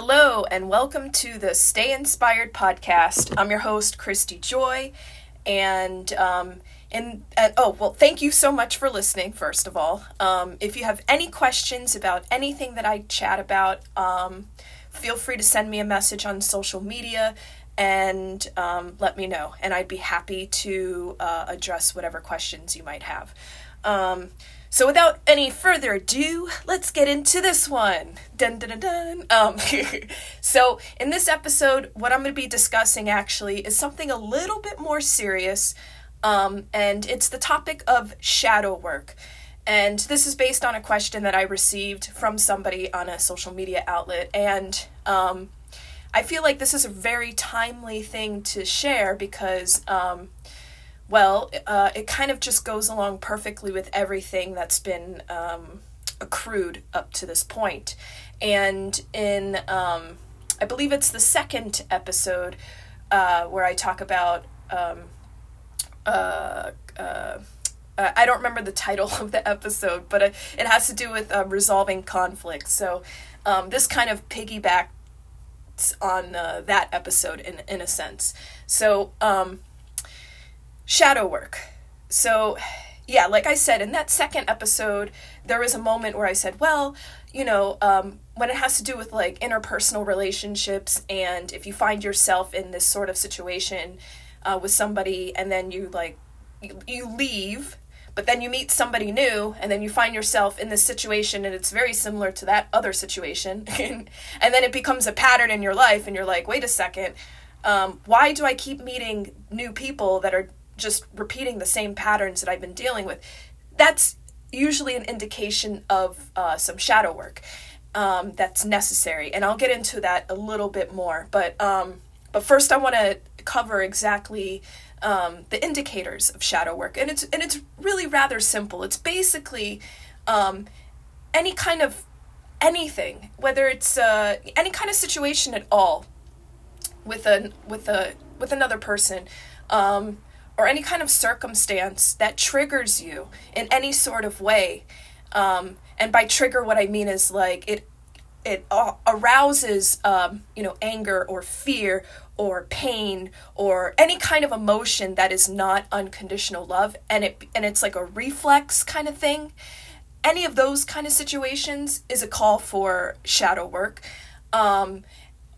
Hello, and welcome to the Stay Inspired podcast. I'm your host, Christy Joy, and um, and oh well, thank you so much for listening. First of all, um, if you have any questions about anything that I chat about, um, feel free to send me a message on social media and um, let me know, and I'd be happy to uh, address whatever questions you might have. So without any further ado, let's get into this one. Dun dun dun dun. Um, so in this episode, what I'm going to be discussing actually is something a little bit more serious, um, and it's the topic of shadow work. And this is based on a question that I received from somebody on a social media outlet, and um, I feel like this is a very timely thing to share because um, well, uh, it kind of just goes along perfectly with everything that's been um, accrued up to this point. And in, um, I believe it's the second episode uh, where I talk about, um, uh, uh, I don't remember the title of the episode, but it, it has to do with uh, resolving conflict. So um, this kind of piggybacks on uh, that episode in in a sense. So um, shadow work. So, yeah, like I said, in that second episode, there was a moment where I said, well, you know, um, when it has to do with like interpersonal relationships, and if you find yourself in this sort of situation uh, with somebody, and then you like, you, you leave, but then you meet somebody new, and then you find yourself in this situation, and it's very similar to that other situation, and then it becomes a pattern in your life, and you're like, wait a second. Um, why do I keep meeting new people that are just repeating the same patterns that I've been dealing with, that's usually an indication of uh, some shadow work um, that's necessary. And I'll get into that a little bit more. But um, but first, I want to cover exactly um, the indicators of shadow work, and it's and it's really rather simple. It's basically um, any kind of anything, whether it's uh, any kind of situation at all, with a with a with another person. Um, or any kind of circumstance that triggers you in any sort of way. Um, and by trigger, what I mean is like it it arouses um, you know anger or fear or pain or any kind of emotion that is not unconditional love, and it and it's like a reflex kind of thing. Any of those kind of situations is a call for shadow work, um,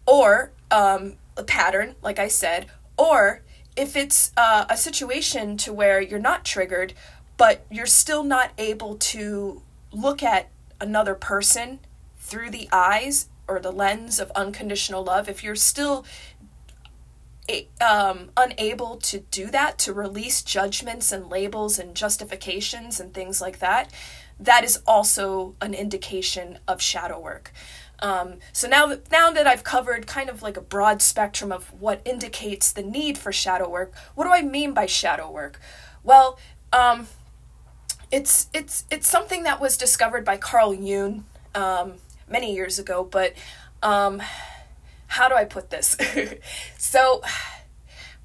or um, a pattern, like I said, or if it's uh, a situation to where you're not triggered, but you're still not able to look at another person through the eyes or the lens of unconditional love, if you're still um, unable to do that, to release judgments and labels and justifications and things like that, that is also an indication of shadow work. Um, so now that now that I've covered kind of like a broad spectrum of what indicates the need for shadow work, what do I mean by shadow work? Well, um, it's it's it's something that was discovered by Carl Jung um, many years ago. But um, how do I put this? so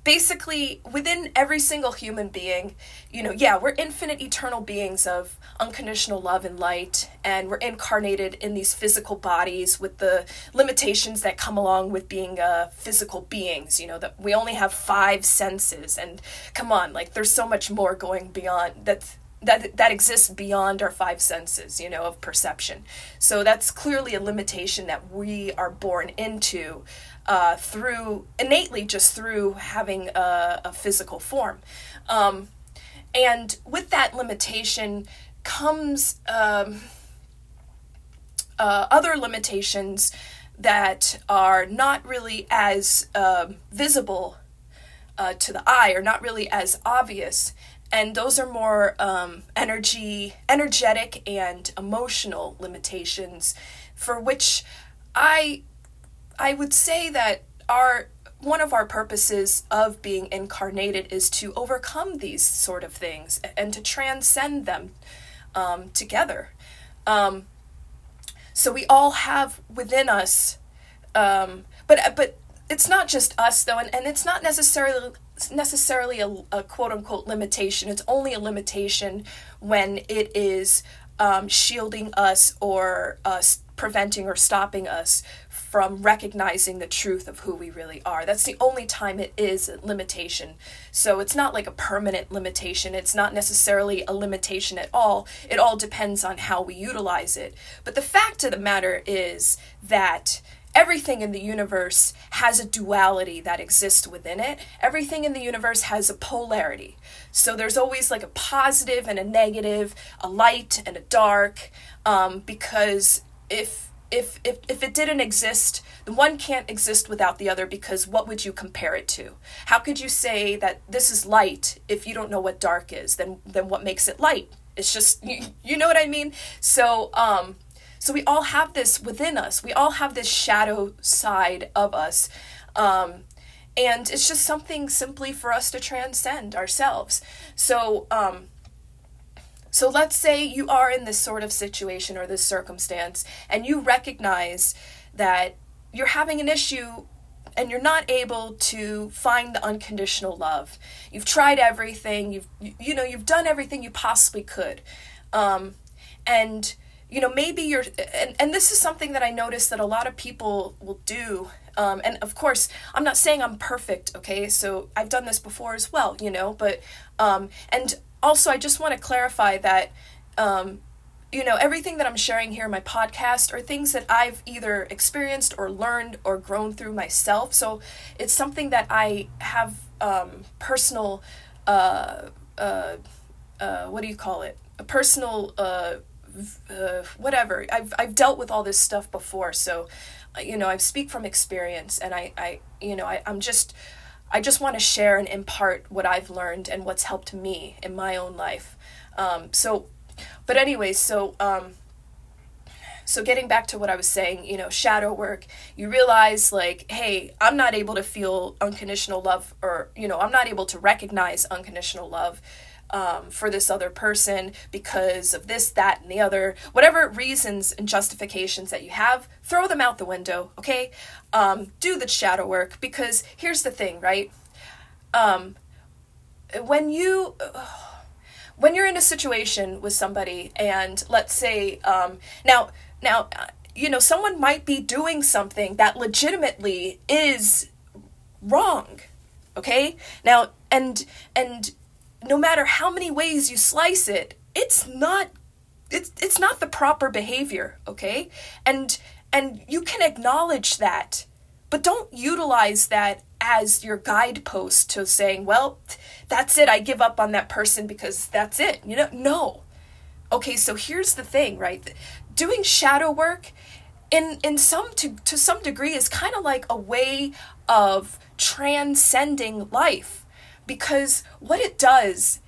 basically within every single human being you know yeah we're infinite eternal beings of unconditional love and light and we're incarnated in these physical bodies with the limitations that come along with being uh, physical beings you know that we only have five senses and come on like there's so much more going beyond that that that exists beyond our five senses you know of perception so that's clearly a limitation that we are born into uh, through innately just through having a, a physical form. Um, and with that limitation comes um, uh, other limitations that are not really as uh, visible uh, to the eye or not really as obvious. And those are more um, energy energetic and emotional limitations for which i I would say that our one of our purposes of being incarnated is to overcome these sort of things and to transcend them um, together. Um, so we all have within us, um, but but it's not just us though, and, and it's not necessarily necessarily a, a quote unquote limitation. It's only a limitation when it is um, shielding us or us preventing or stopping us from recognizing the truth of who we really are. That's the only time it is a limitation. So it's not like a permanent limitation. It's not necessarily a limitation at all. It all depends on how we utilize it. But the fact of the matter is that everything in the universe has a duality that exists within it. Everything in the universe has a polarity. So there's always like a positive and a negative, a light and a dark, um, because if if, if if it didn't exist, the one can't exist without the other because what would you compare it to? How could you say that this is light if you don't know what dark is? Then then what makes it light? It's just you, you know what I mean? So um so we all have this within us. We all have this shadow side of us. Um and it's just something simply for us to transcend ourselves. So um so let's say you are in this sort of situation or this circumstance and you recognize that you're having an issue and you're not able to find the unconditional love. You've tried everything, you've you, know, you've done everything you possibly could. Um, and you know, maybe you're and, and this is something that I notice that a lot of people will do. Um, and of course, I'm not saying I'm perfect, okay? So I've done this before as well, you know, but um, and also, I just want to clarify that, um, you know, everything that I'm sharing here in my podcast are things that I've either experienced or learned or grown through myself. So it's something that I have um, personal, uh, uh, uh, what do you call it? A personal, uh, uh, whatever. I've, I've dealt with all this stuff before. So, you know, I speak from experience and I, I you know, I, I'm just I just want to share and impart what I've learned and what's helped me in my own life. Um, so, but anyways, so um, so getting back to what I was saying, you know, shadow work, you realize like, hey, I'm not able to feel unconditional love, or you know, I'm not able to recognize unconditional love um, for this other person because of this, that, and the other. Whatever reasons and justifications that you have, throw them out the window, okay? Um, do the shadow work because here's the thing, right? Um, when you. When you're in a situation with somebody and let's say um, now now you know someone might be doing something that legitimately is wrong okay now and and no matter how many ways you slice it, it's not it's it's not the proper behavior, okay? And and you can acknowledge that, but don't utilize that as your guidepost to saying, well, that's it, I give up on that person because that's it. You know, no. Okay, so here's the thing, right? Doing shadow work in in some to to some degree is kind of like a way of transcending life because what it does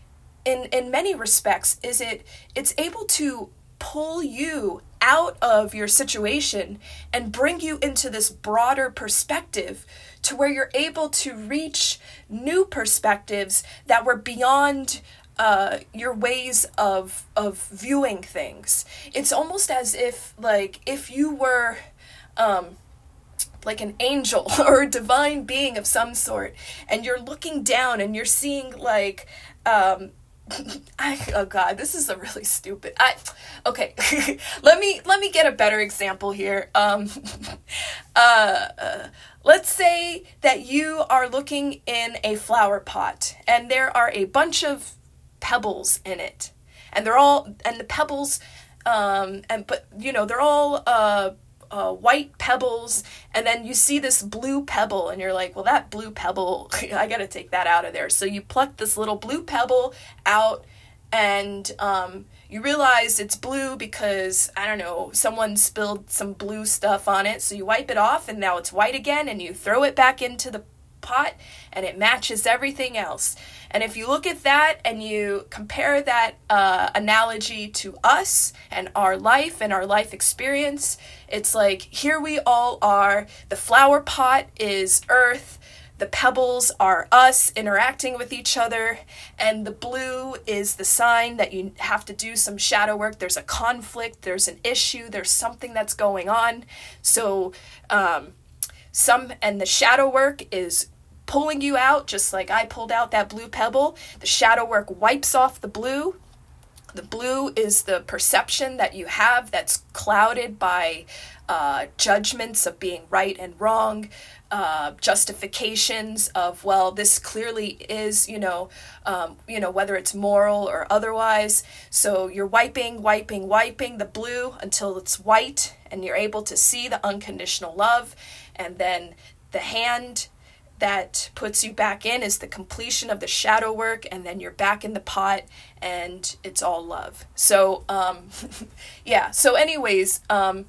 in in many respects is it it's able to pull you out of your situation and bring you into this broader perspective to where you're able to reach new perspectives that were beyond uh, your ways of of viewing things. It's almost as if like if you were um, like an angel or a divine being of some sort and you're looking down and you're seeing like um I, oh god this is a really stupid i okay let me let me get a better example here. Um uh, uh let's say that you are looking in a flower pot and there are a bunch of pebbles in it. And they're all and the pebbles um and but you know they're all uh uh, white pebbles, and then you see this blue pebble, and you're like, well, that blue pebble, I gotta take that out of there. So you pluck this little blue pebble out, and um, you realize it's blue because, I don't know, someone spilled some blue stuff on it. So you wipe it off, and now it's white again, and you throw it back into the pot, and it matches everything else. And if you look at that and you compare that uh, analogy to us and our life and our life experience, it's like here we all are. The flower pot is earth. The pebbles are us interacting with each other, and the blue is the sign that you have to do some shadow work. There's a conflict, there's an issue, there's something that's going on. So, um, some and the shadow work is pulling you out, just like I pulled out that blue pebble. The shadow work wipes off the blue, The blue is the perception that you have that's clouded by uh, judgments of being right and wrong, uh, justifications of well, this clearly is you know, um, you know whether it's moral or otherwise. So you're wiping, wiping, wiping the blue until it's white, and you're able to see the unconditional love, and then the hand that puts you back in is the completion of the shadow work and then you're back in the pot and it's all love. So um, yeah so anyways um,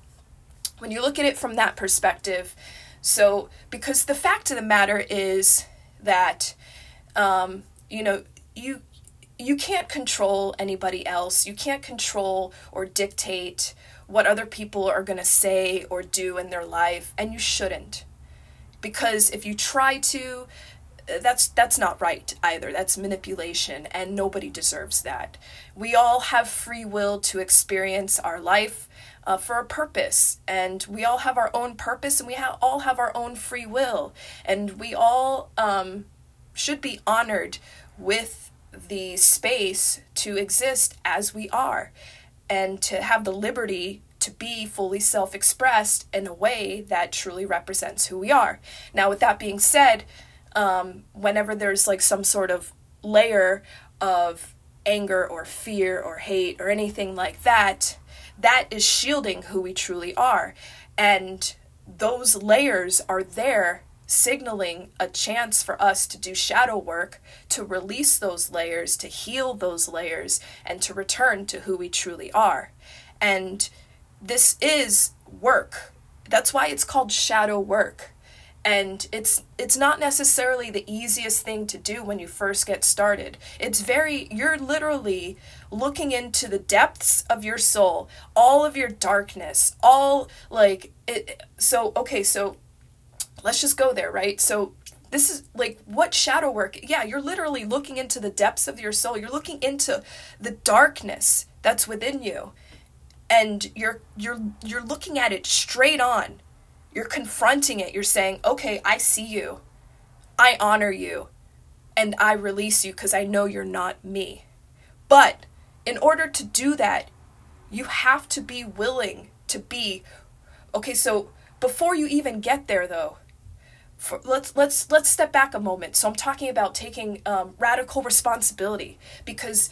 when you look at it from that perspective so because the fact of the matter is that um, you know you you can't control anybody else. You can't control or dictate what other people are going to say or do in their life and you shouldn't because if you try to that's that's not right either. That's manipulation and nobody deserves that. We all have free will to experience our life uh, for a purpose and we all have our own purpose and we ha- all have our own free will and we all um, should be honored with the space to exist as we are and to have the liberty to be fully self expressed in a way that truly represents who we are. Now, with that being said, um, whenever there's like some sort of layer of anger or fear or hate or anything like that, that is shielding who we truly are. And those layers are there signaling a chance for us to do shadow work, to release those layers, to heal those layers, and to return to who we truly are. And this is work. That's why it's called shadow work. And it's it's not necessarily the easiest thing to do when you first get started. It's very you're literally looking into the depths of your soul, all of your darkness, all like it so okay, so let's just go there, right? So this is like what shadow work yeah you're literally looking into the depths of your soul you're looking into the darkness that's within you and you're you're you're looking at it straight on. You're confronting it. You're saying okay i see you. I honor you. And i release you because i know you're not me. But in order to do that you have to be willing to be okay so before you even get there though for, let's let's let's step back a moment. So i'm talking about taking um, radical responsibility because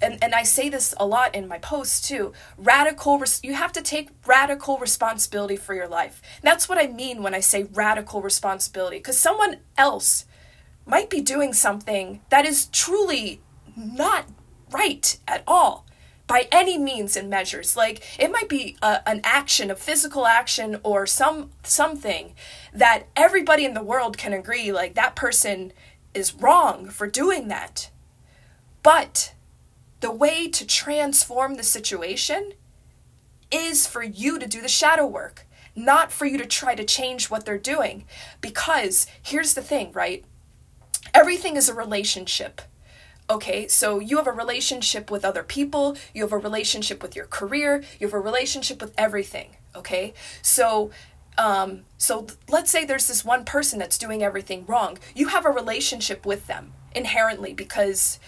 and, and I say this a lot in my posts too. Radical, res- you have to take radical responsibility for your life. And that's what I mean when I say radical responsibility, because someone else might be doing something that is truly not right at all by any means and measures like it might be a, an action a physical action or some something that everybody in the world can agree like that person is wrong for doing that but the way to transform the situation is for you to do the shadow work, not for you to try to change what they're doing. Because here's the thing, right? Everything is a relationship. Okay, so you have a relationship with other people, you have a relationship with your career, you have a relationship with everything. Okay, so um, so let's say there's this one person that's doing everything wrong. You have a relationship with them inherently because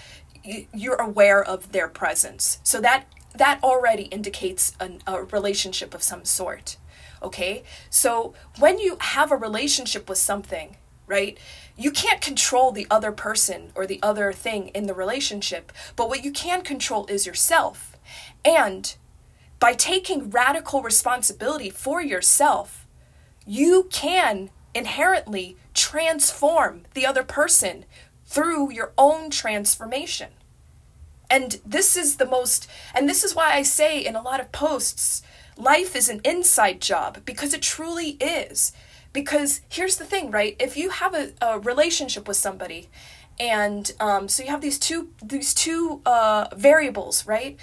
you're aware of their presence. So that that already indicates an, a relationship of some sort. Okay? So when you have a relationship with something, right? You can't control the other person or the other thing in the relationship, but what you can control is yourself. And by taking radical responsibility for yourself, you can inherently transform the other person through your own transformation. And this is the most, and this is why I say in a lot of posts, life is an inside job because it truly is. Because here's the thing, right? If you have a, a relationship with somebody, and um, so you have these two these two uh, variables, right?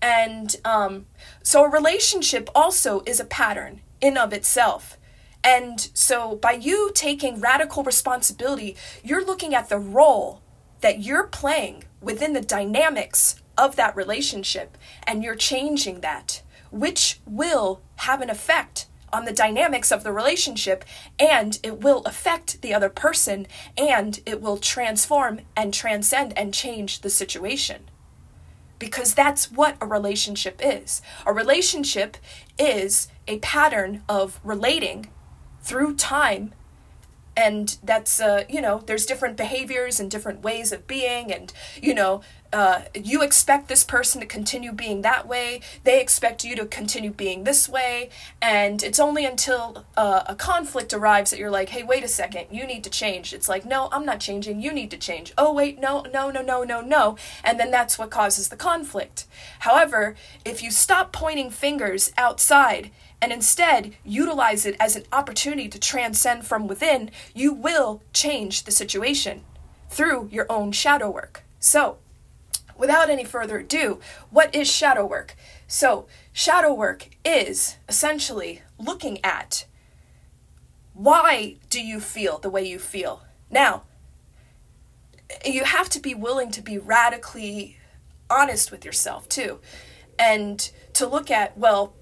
And um, so a relationship also is a pattern in of itself. And so by you taking radical responsibility, you're looking at the role that you're playing within the dynamics of that relationship and you're changing that, which will have an effect on the dynamics of the relationship and it will affect the other person and it will transform and transcend and change the situation. because that's what a relationship is. A relationship is a pattern of relating through time and that's uh, you know there's different behaviors and different ways of being and you know uh, you expect this person to continue being that way. They expect you to continue being this way. And it's only until uh, a conflict arrives that you're like hey wait a second. You need to change. It's like no i'm not changing. You need to change. Oh wait. No no no no no no. And then that's what causes the conflict. However if you stop pointing fingers outside and instead utilize it as an opportunity to transcend from within, you will change the situation through your own shadow work. So, without any further ado, what is shadow work? So, shadow work is essentially looking at why do you feel the way you feel? Now, you have to be willing to be radically honest with yourself too. And to look at, well,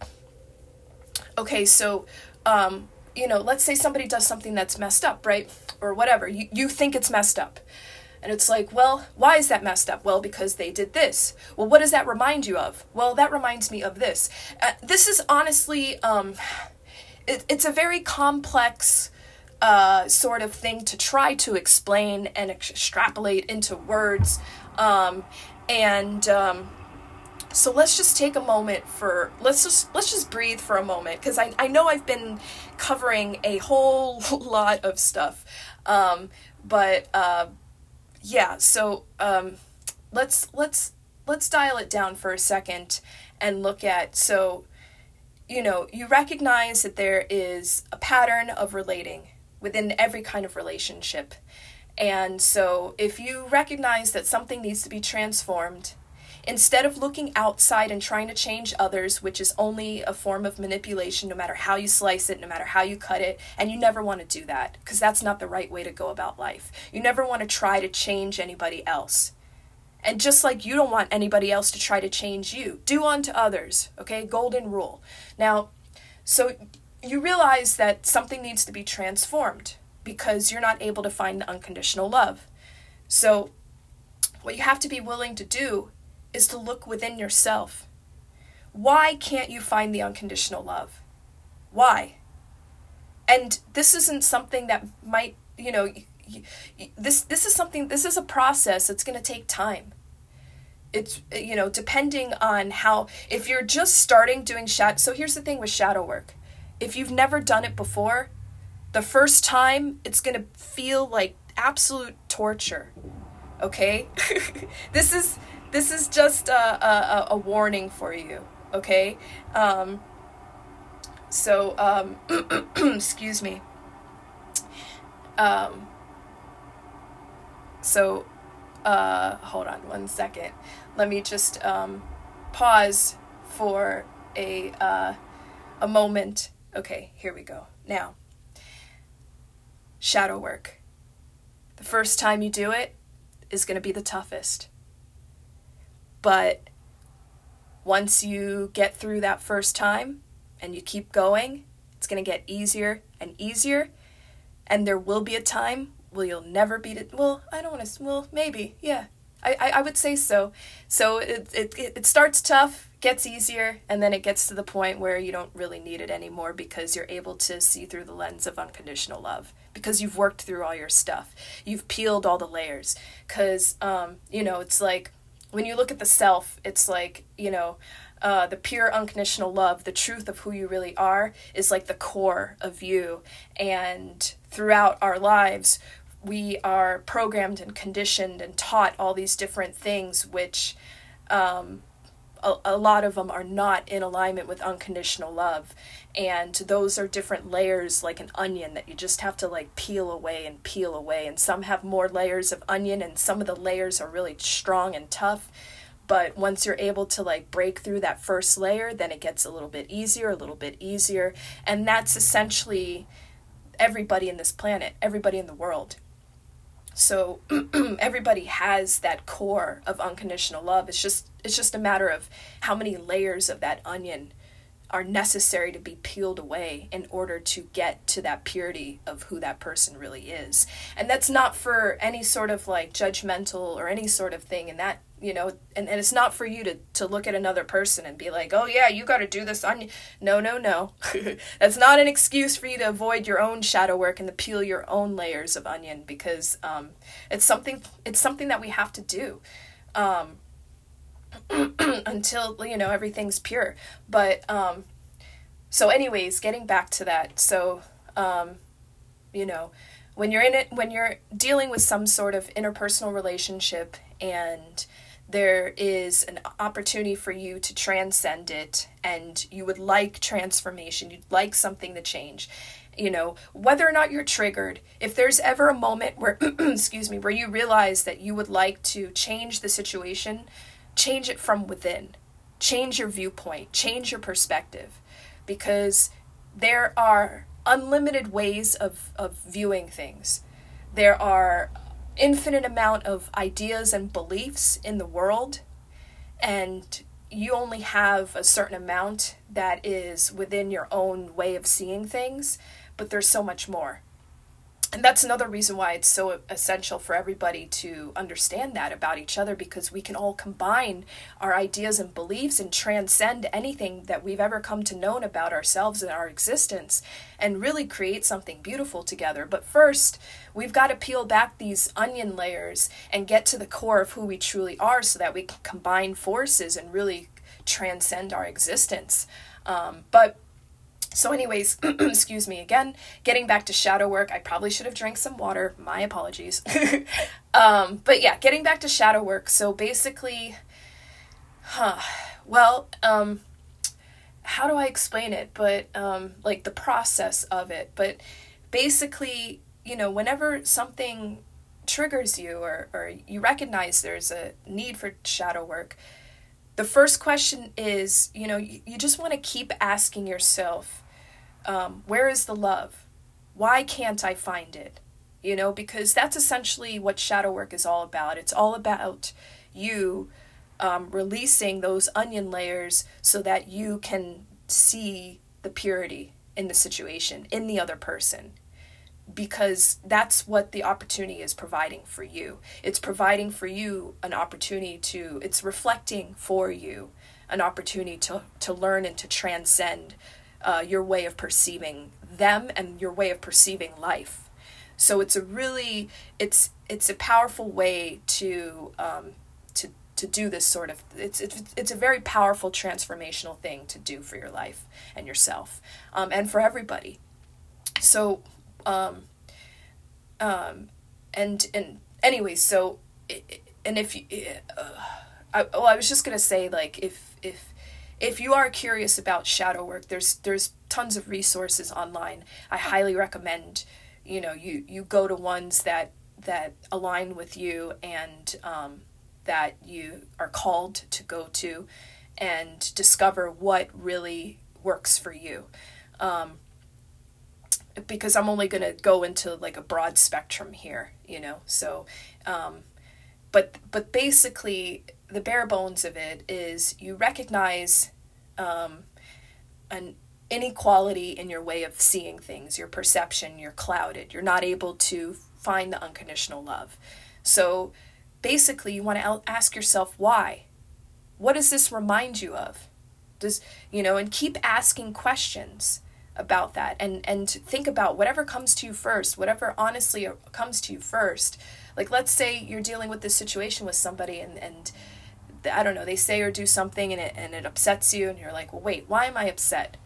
okay, so, um, you know, let's say somebody does something that's messed up, right? Or whatever. You, you think it's messed up. And it's like, well, why is that messed up? Well, because they did this. Well, what does that remind you of? Well, that reminds me of this. Uh, this is honestly, um, it, it's a very complex uh, sort of thing to try to explain and extrapolate into words. Um, and um, so let's just take a moment for let's just let's just breathe for a moment because I, I know I've been covering a whole lot of stuff. Um, but uh, yeah, so um, let's let's let's dial it down for a second and look at so you know you recognize that there is a pattern of relating within every kind of relationship and so if you recognize that something needs to be transformed Instead of looking outside and trying to change others, which is only a form of manipulation, no matter how you slice it, no matter how you cut it, and you never want to do that because that's not the right way to go about life. You never want to try to change anybody else. And just like you don't want anybody else to try to change you, do unto others, okay? Golden rule. Now, so you realize that something needs to be transformed because you're not able to find the unconditional love. So, what you have to be willing to do is to look within yourself. Why can't you find the unconditional love? Why? And this isn't something that might, you know, this this is something this is a process that's going to take time. It's you know, depending on how if you're just starting doing shadow so here's the thing with shadow work. If you've never done it before, the first time it's going to feel like absolute torture. Okay? this is this is just a, a, a warning for you, okay? Um, so, um, excuse me. Um, so, uh, hold on one second. Let me just um, pause for a uh, a moment. Okay, here we go. Now, shadow work. The first time you do it is going to be the toughest. But once you get through that first time and you keep going, it's going to get easier and easier. And there will be a time where you'll never beat it. Well, I don't want to, well, maybe, yeah. I, I, I would say so. So it, it, it starts tough, gets easier, and then it gets to the point where you don't really need it anymore because you're able to see through the lens of unconditional love because you've worked through all your stuff. You've peeled all the layers. Because, um, you know, it's like when you look at the self, it's like, you know, uh, the pure unconditional love, the truth of who you really are, is like the core of you. And throughout our lives, we are programmed and conditioned and taught all these different things, which um, a, a lot of them are not in alignment with unconditional love. And those are different layers like an onion that you just have to like peel away and peel away. And some have more layers of onion and some of the layers are really strong and tough. But once you're able to like break through that first layer then it gets a little bit easier a little bit easier. And that's essentially everybody in this planet everybody in the world so everybody has that core of unconditional love it's just it's just a matter of how many layers of that onion are necessary to be peeled away in order to get to that purity of who that person really is. And that's not for any sort of like judgmental or any sort of thing in that you know and, and it's not for you to to look at another person and be like oh yeah you got to do this. On no no no. That's not an excuse for you to avoid your own shadow work and to peel your own layers of onion because um, it's something it's something that we have to do um, until you know everything's pure. But um, so anyways getting back to that so um, you know when you're in it when you're dealing with some sort of interpersonal relationship and there is an opportunity for you to transcend it and you would like transformation. You'd like something to change. You know whether or not you're triggered if there's ever a moment where excuse me where you realize that you would like to change the situation change it from within. Change your viewpoint. Change your perspective. Because there are unlimited ways of, of viewing things. There are infinite amount of ideas and beliefs in the world and you only have a certain amount that is within your own way of seeing things but there's so much more and that's another reason why it's so essential for everybody to understand that about each other because we can all combine our ideas and beliefs and transcend anything that we've ever come to know about ourselves and our existence and really create something beautiful together. But first, we've got to peel back these onion layers and get to the core of who we truly are so that we can combine forces and really transcend our existence. Um, but so, anyways, excuse me again. Getting back to shadow work, I probably should have drank some water. My apologies. um, but yeah, getting back to shadow work. So basically, huh? Well, um, how do I explain it? But um, like the process of it. But basically, you know, whenever something triggers you or, or you recognize there's a need for shadow work, the first question is, you know, you, you just want to keep asking yourself, um, where is the love? Why can't I find it? You know, because that's essentially what shadow work is all about. It's all about you um, releasing those onion layers so that you can see the purity in the situation, in the other person. Because that's what the opportunity is providing for you. It's providing for you an opportunity to, it's reflecting for you an opportunity to, to learn and to transcend uh, your way of perceiving them and your way of perceiving life. So it's a really it's it's a powerful way to um, to to do this sort of it's it's it's a very powerful transformational thing to do for your life and yourself um, and for everybody. So um, um, and and anyways, so and if you, uh, I, well, I was just gonna say like if if if you are curious about shadow work, there's there's tons of resources online. I highly recommend you know you you go to ones that that align with you and um, that you are called to go to and discover what really works for you. Um, because I'm only going to go into like a broad spectrum here, you know. So, um, but but basically, the bare bones of it is you recognize um, an inequality in your way of seeing things, your perception, you're clouded, you're not able to find the unconditional love. So basically, you want to ask yourself why. What does this remind you of? Does you know, and keep asking questions about that and and think about whatever comes to you first whatever honestly comes to you first like let's say you're dealing with this situation with somebody and and I don't know, they say or do something and it, and it upsets you, and you're like, well, wait, why am I upset?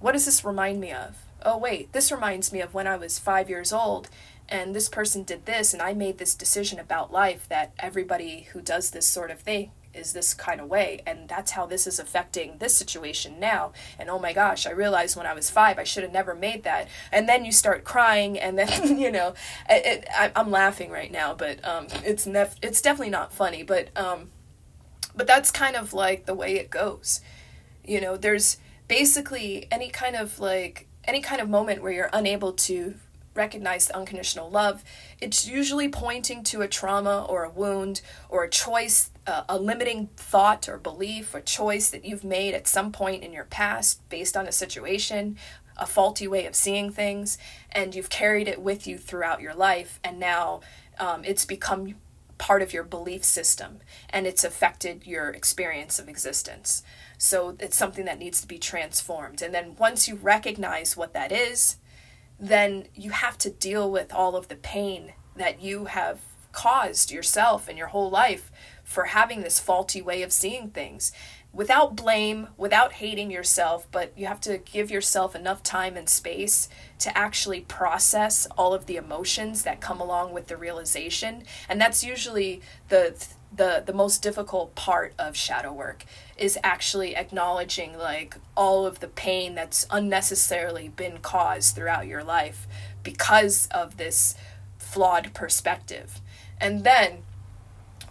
What does this remind me of? Oh, wait, this reminds me of when I was five years old and this person did this, and I made this decision about life that everybody who does this sort of thing is this kind of way, and that's how this is affecting this situation now. And oh my gosh, I realized when I was five, I should have never made that. And then you start crying, and then you know, it, it, I, am laughing right now, but um, it's nef- it's definitely not funny, but um, but that's kind of like the way it goes. You know, there's basically any kind of like any kind of moment where you're unable to recognize the unconditional love, it's usually pointing to a trauma or a wound or a choice, uh, a limiting thought or belief or choice that you've made at some point in your past based on a situation, a faulty way of seeing things, and you've carried it with you throughout your life, and now um, it's become part of your belief system and it's affected your experience of existence. So it's something that needs to be transformed. And then once you recognize what that is, then you have to deal with all of the pain that you have caused yourself and your whole life for having this faulty way of seeing things without blame, without hating yourself, but you have to give yourself enough time and space to actually process all of the emotions that come along with the realization. And that's usually the the the most difficult part of shadow work is actually acknowledging like all of the pain that's unnecessarily been caused throughout your life because of this flawed perspective. And then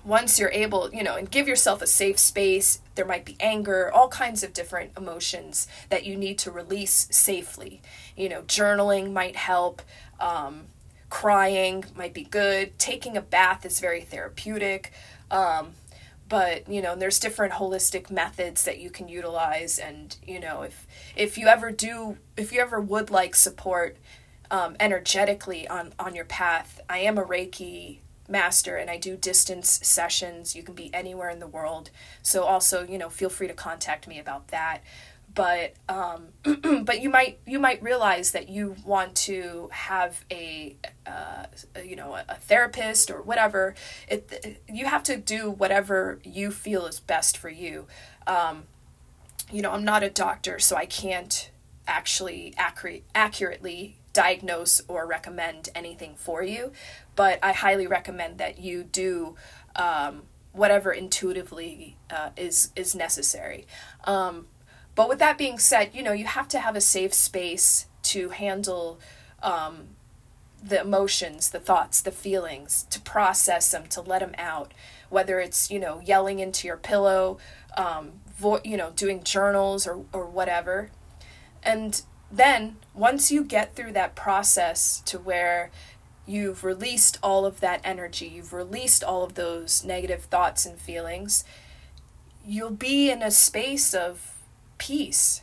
once you're able, you know, and give yourself a safe space, there might be anger, all kinds of different emotions that you need to release safely. You know, journaling might help. Um, crying might be good. Taking a bath is very therapeutic. Um, but you know there's different holistic methods that you can utilize and you know if if you ever do if you ever would like support um, energetically on on your path i am a reiki master and I do distance sessions. You can be anywhere in the world. So also, you know, feel free to contact me about that. But um, but you might you might realize that you want to have a uh, you know a, a therapist or whatever. It, it, you have to do whatever you feel is best for you. Um, you know, I'm not a doctor, so I can't actually accurate, accurately diagnose or recommend anything for you, but I highly recommend that you do um, whatever intuitively uh, is is necessary. Um, but with that being said, you know you have to have a safe space to handle um, the emotions, the thoughts, the feelings, to process them, to let them out. Whether it's you know yelling into your pillow, um, vo- you know doing journals or or whatever, and then once you get through that process to where you've released all of that energy, you've released all of those negative thoughts and feelings, you'll be in a space of peace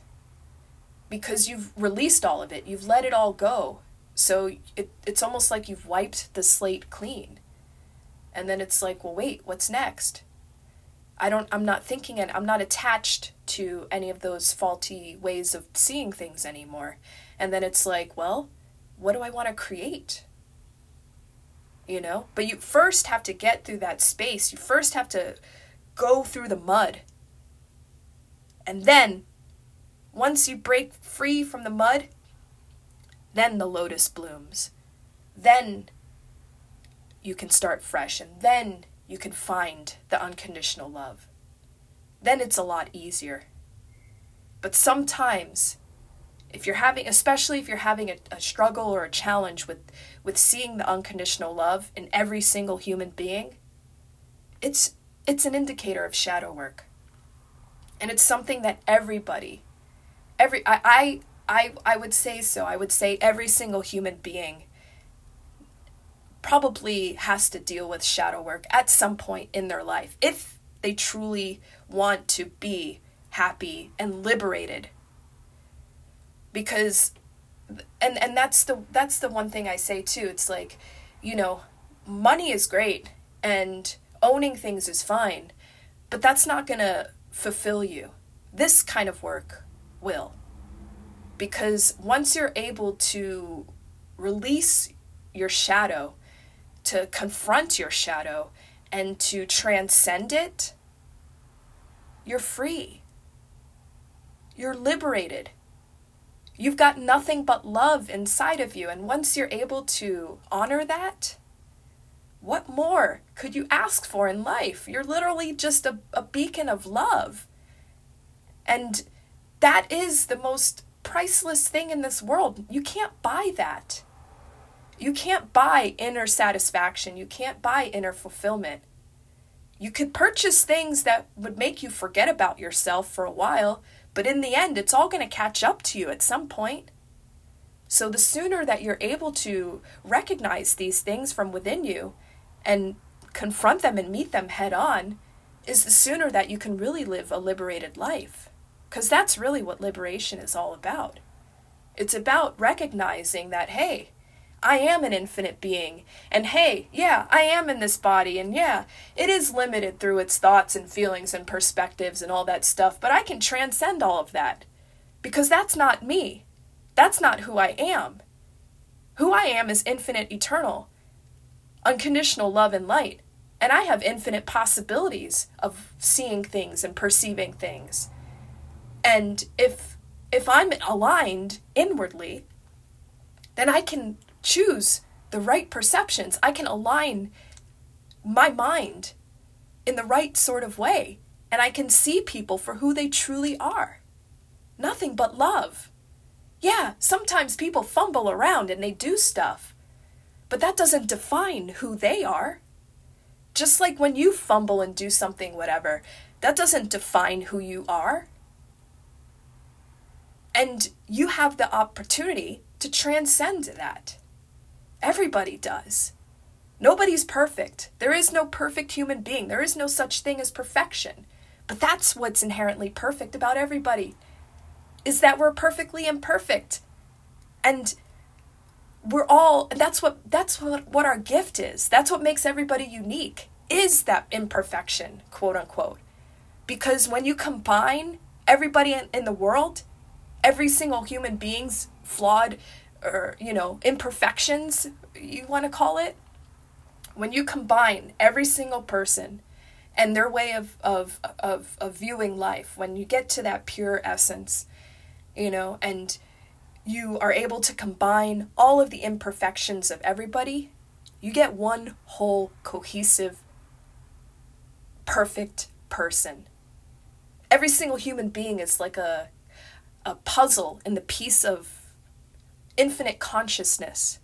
because you've released all of it, you've let it all go. So it, it's almost like you've wiped the slate clean. And then it's like, well, wait, what's next? I don't I'm not thinking it I'm not attached to any of those faulty ways of seeing things anymore. And then it's like, well, what do I want to create? You know? But you first have to get through that space. You first have to go through the mud. And then once you break free from the mud, then the lotus blooms. Then you can start fresh and then you can find the unconditional love. Then it's a lot easier. But sometimes, if you're having, especially if you're having a, a struggle or a challenge with, with seeing the unconditional love in every single human being, it's, it's an indicator of shadow work. And it's something that everybody, every, I, I, I, I would say so. I would say every single human being probably has to deal with shadow work at some point in their life if they truly want to be happy and liberated because and and that's the that's the one thing I say too it's like you know money is great and owning things is fine but that's not going to fulfill you this kind of work will because once you're able to release your shadow to confront your shadow and to transcend it, you're free. You're liberated. You've got nothing but love inside of you. And once you're able to honor that, what more could you ask for in life? You're literally just a, a beacon of love. And that is the most priceless thing in this world. You can't buy that. You can't buy inner satisfaction. You can't buy inner fulfillment. You could purchase things that would make you forget about yourself for a while, but in the end, it's all going to catch up to you at some point. So, the sooner that you're able to recognize these things from within you and confront them and meet them head on, is the sooner that you can really live a liberated life. Because that's really what liberation is all about. It's about recognizing that, hey, I am an infinite being. And hey, yeah, I am in this body. And yeah, it is limited through its thoughts and feelings and perspectives and all that stuff. But I can transcend all of that. Because that's not me. That's not who I am. Who I am is infinite, eternal, unconditional love and light. And I have infinite possibilities of seeing things and perceiving things. And if if I'm aligned inwardly, then I can choose the right perceptions. I can align my mind in the right sort of way. And I can see people for who they truly are. Nothing but love. Yeah, sometimes people fumble around and they do stuff, but that doesn't define who they are. Just like when you fumble and do something, whatever, that doesn't define who you are. And you have the opportunity to transcend that. Everybody does. Nobody's perfect. There is no perfect human being. There is no such thing as perfection. But that's what's inherently perfect about everybody is that we're perfectly imperfect. And we're all that's what that's what, what our gift is. That's what makes everybody unique. Is that imperfection, quote unquote. Because when you combine everybody in, in the world, every single human being's flawed or you know imperfections you want to call it when you combine every single person and their way of, of of of viewing life when you get to that pure essence you know, and you are able to combine all of the imperfections of everybody, you get one whole cohesive, perfect person. Every single human being is like a, a puzzle in the piece of infinite consciousness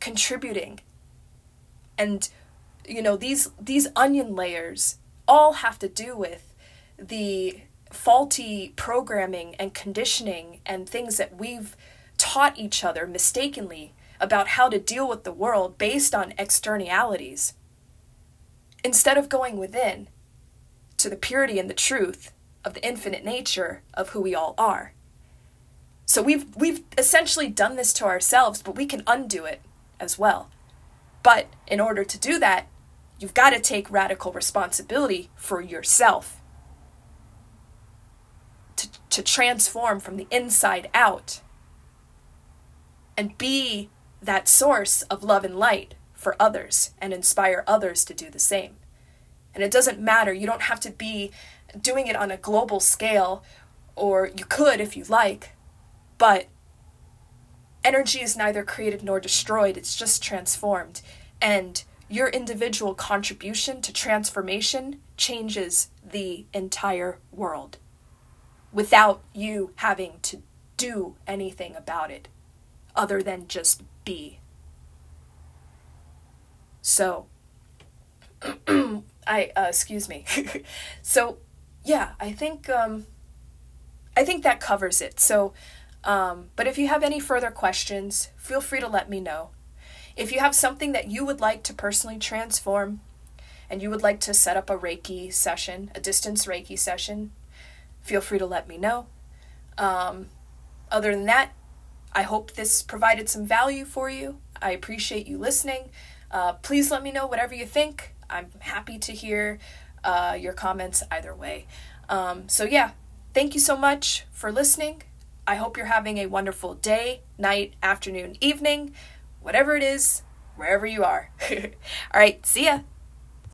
contributing. And you know, these these onion layers all have to do with the faulty programming and conditioning and things that we've taught each other mistakenly about how to deal with the world based on externalities. Instead of going within to the purity and the truth of the infinite nature of who we all are. So we've we've essentially done this to ourselves, but we can undo it as well. But in order to do that, you've got to take radical responsibility for yourself to to transform from the inside out and be that source of love and light for others and inspire others to do the same. And it doesn't matter, you don't have to be doing it on a global scale, or you could if you like, but energy is neither created nor destroyed, it's just transformed. And your individual contribution to transformation changes the entire world without you having to do anything about it other than just be. So, I uh, excuse me. so, yeah, I think um, I think that covers it. So, um, but if you have any further questions, feel free to let me know. If you have something that you would like to personally transform, and you would like to set up a Reiki session, a distance Reiki session, feel free to let me know. Um, other than that, I hope this provided some value for you. I appreciate you listening. Uh, please let me know whatever you think. I'm happy to hear uh, your comments either way. Um, so, yeah, thank you so much for listening. I hope you're having a wonderful day, night, afternoon, evening, whatever it is, wherever you are. All right, see ya.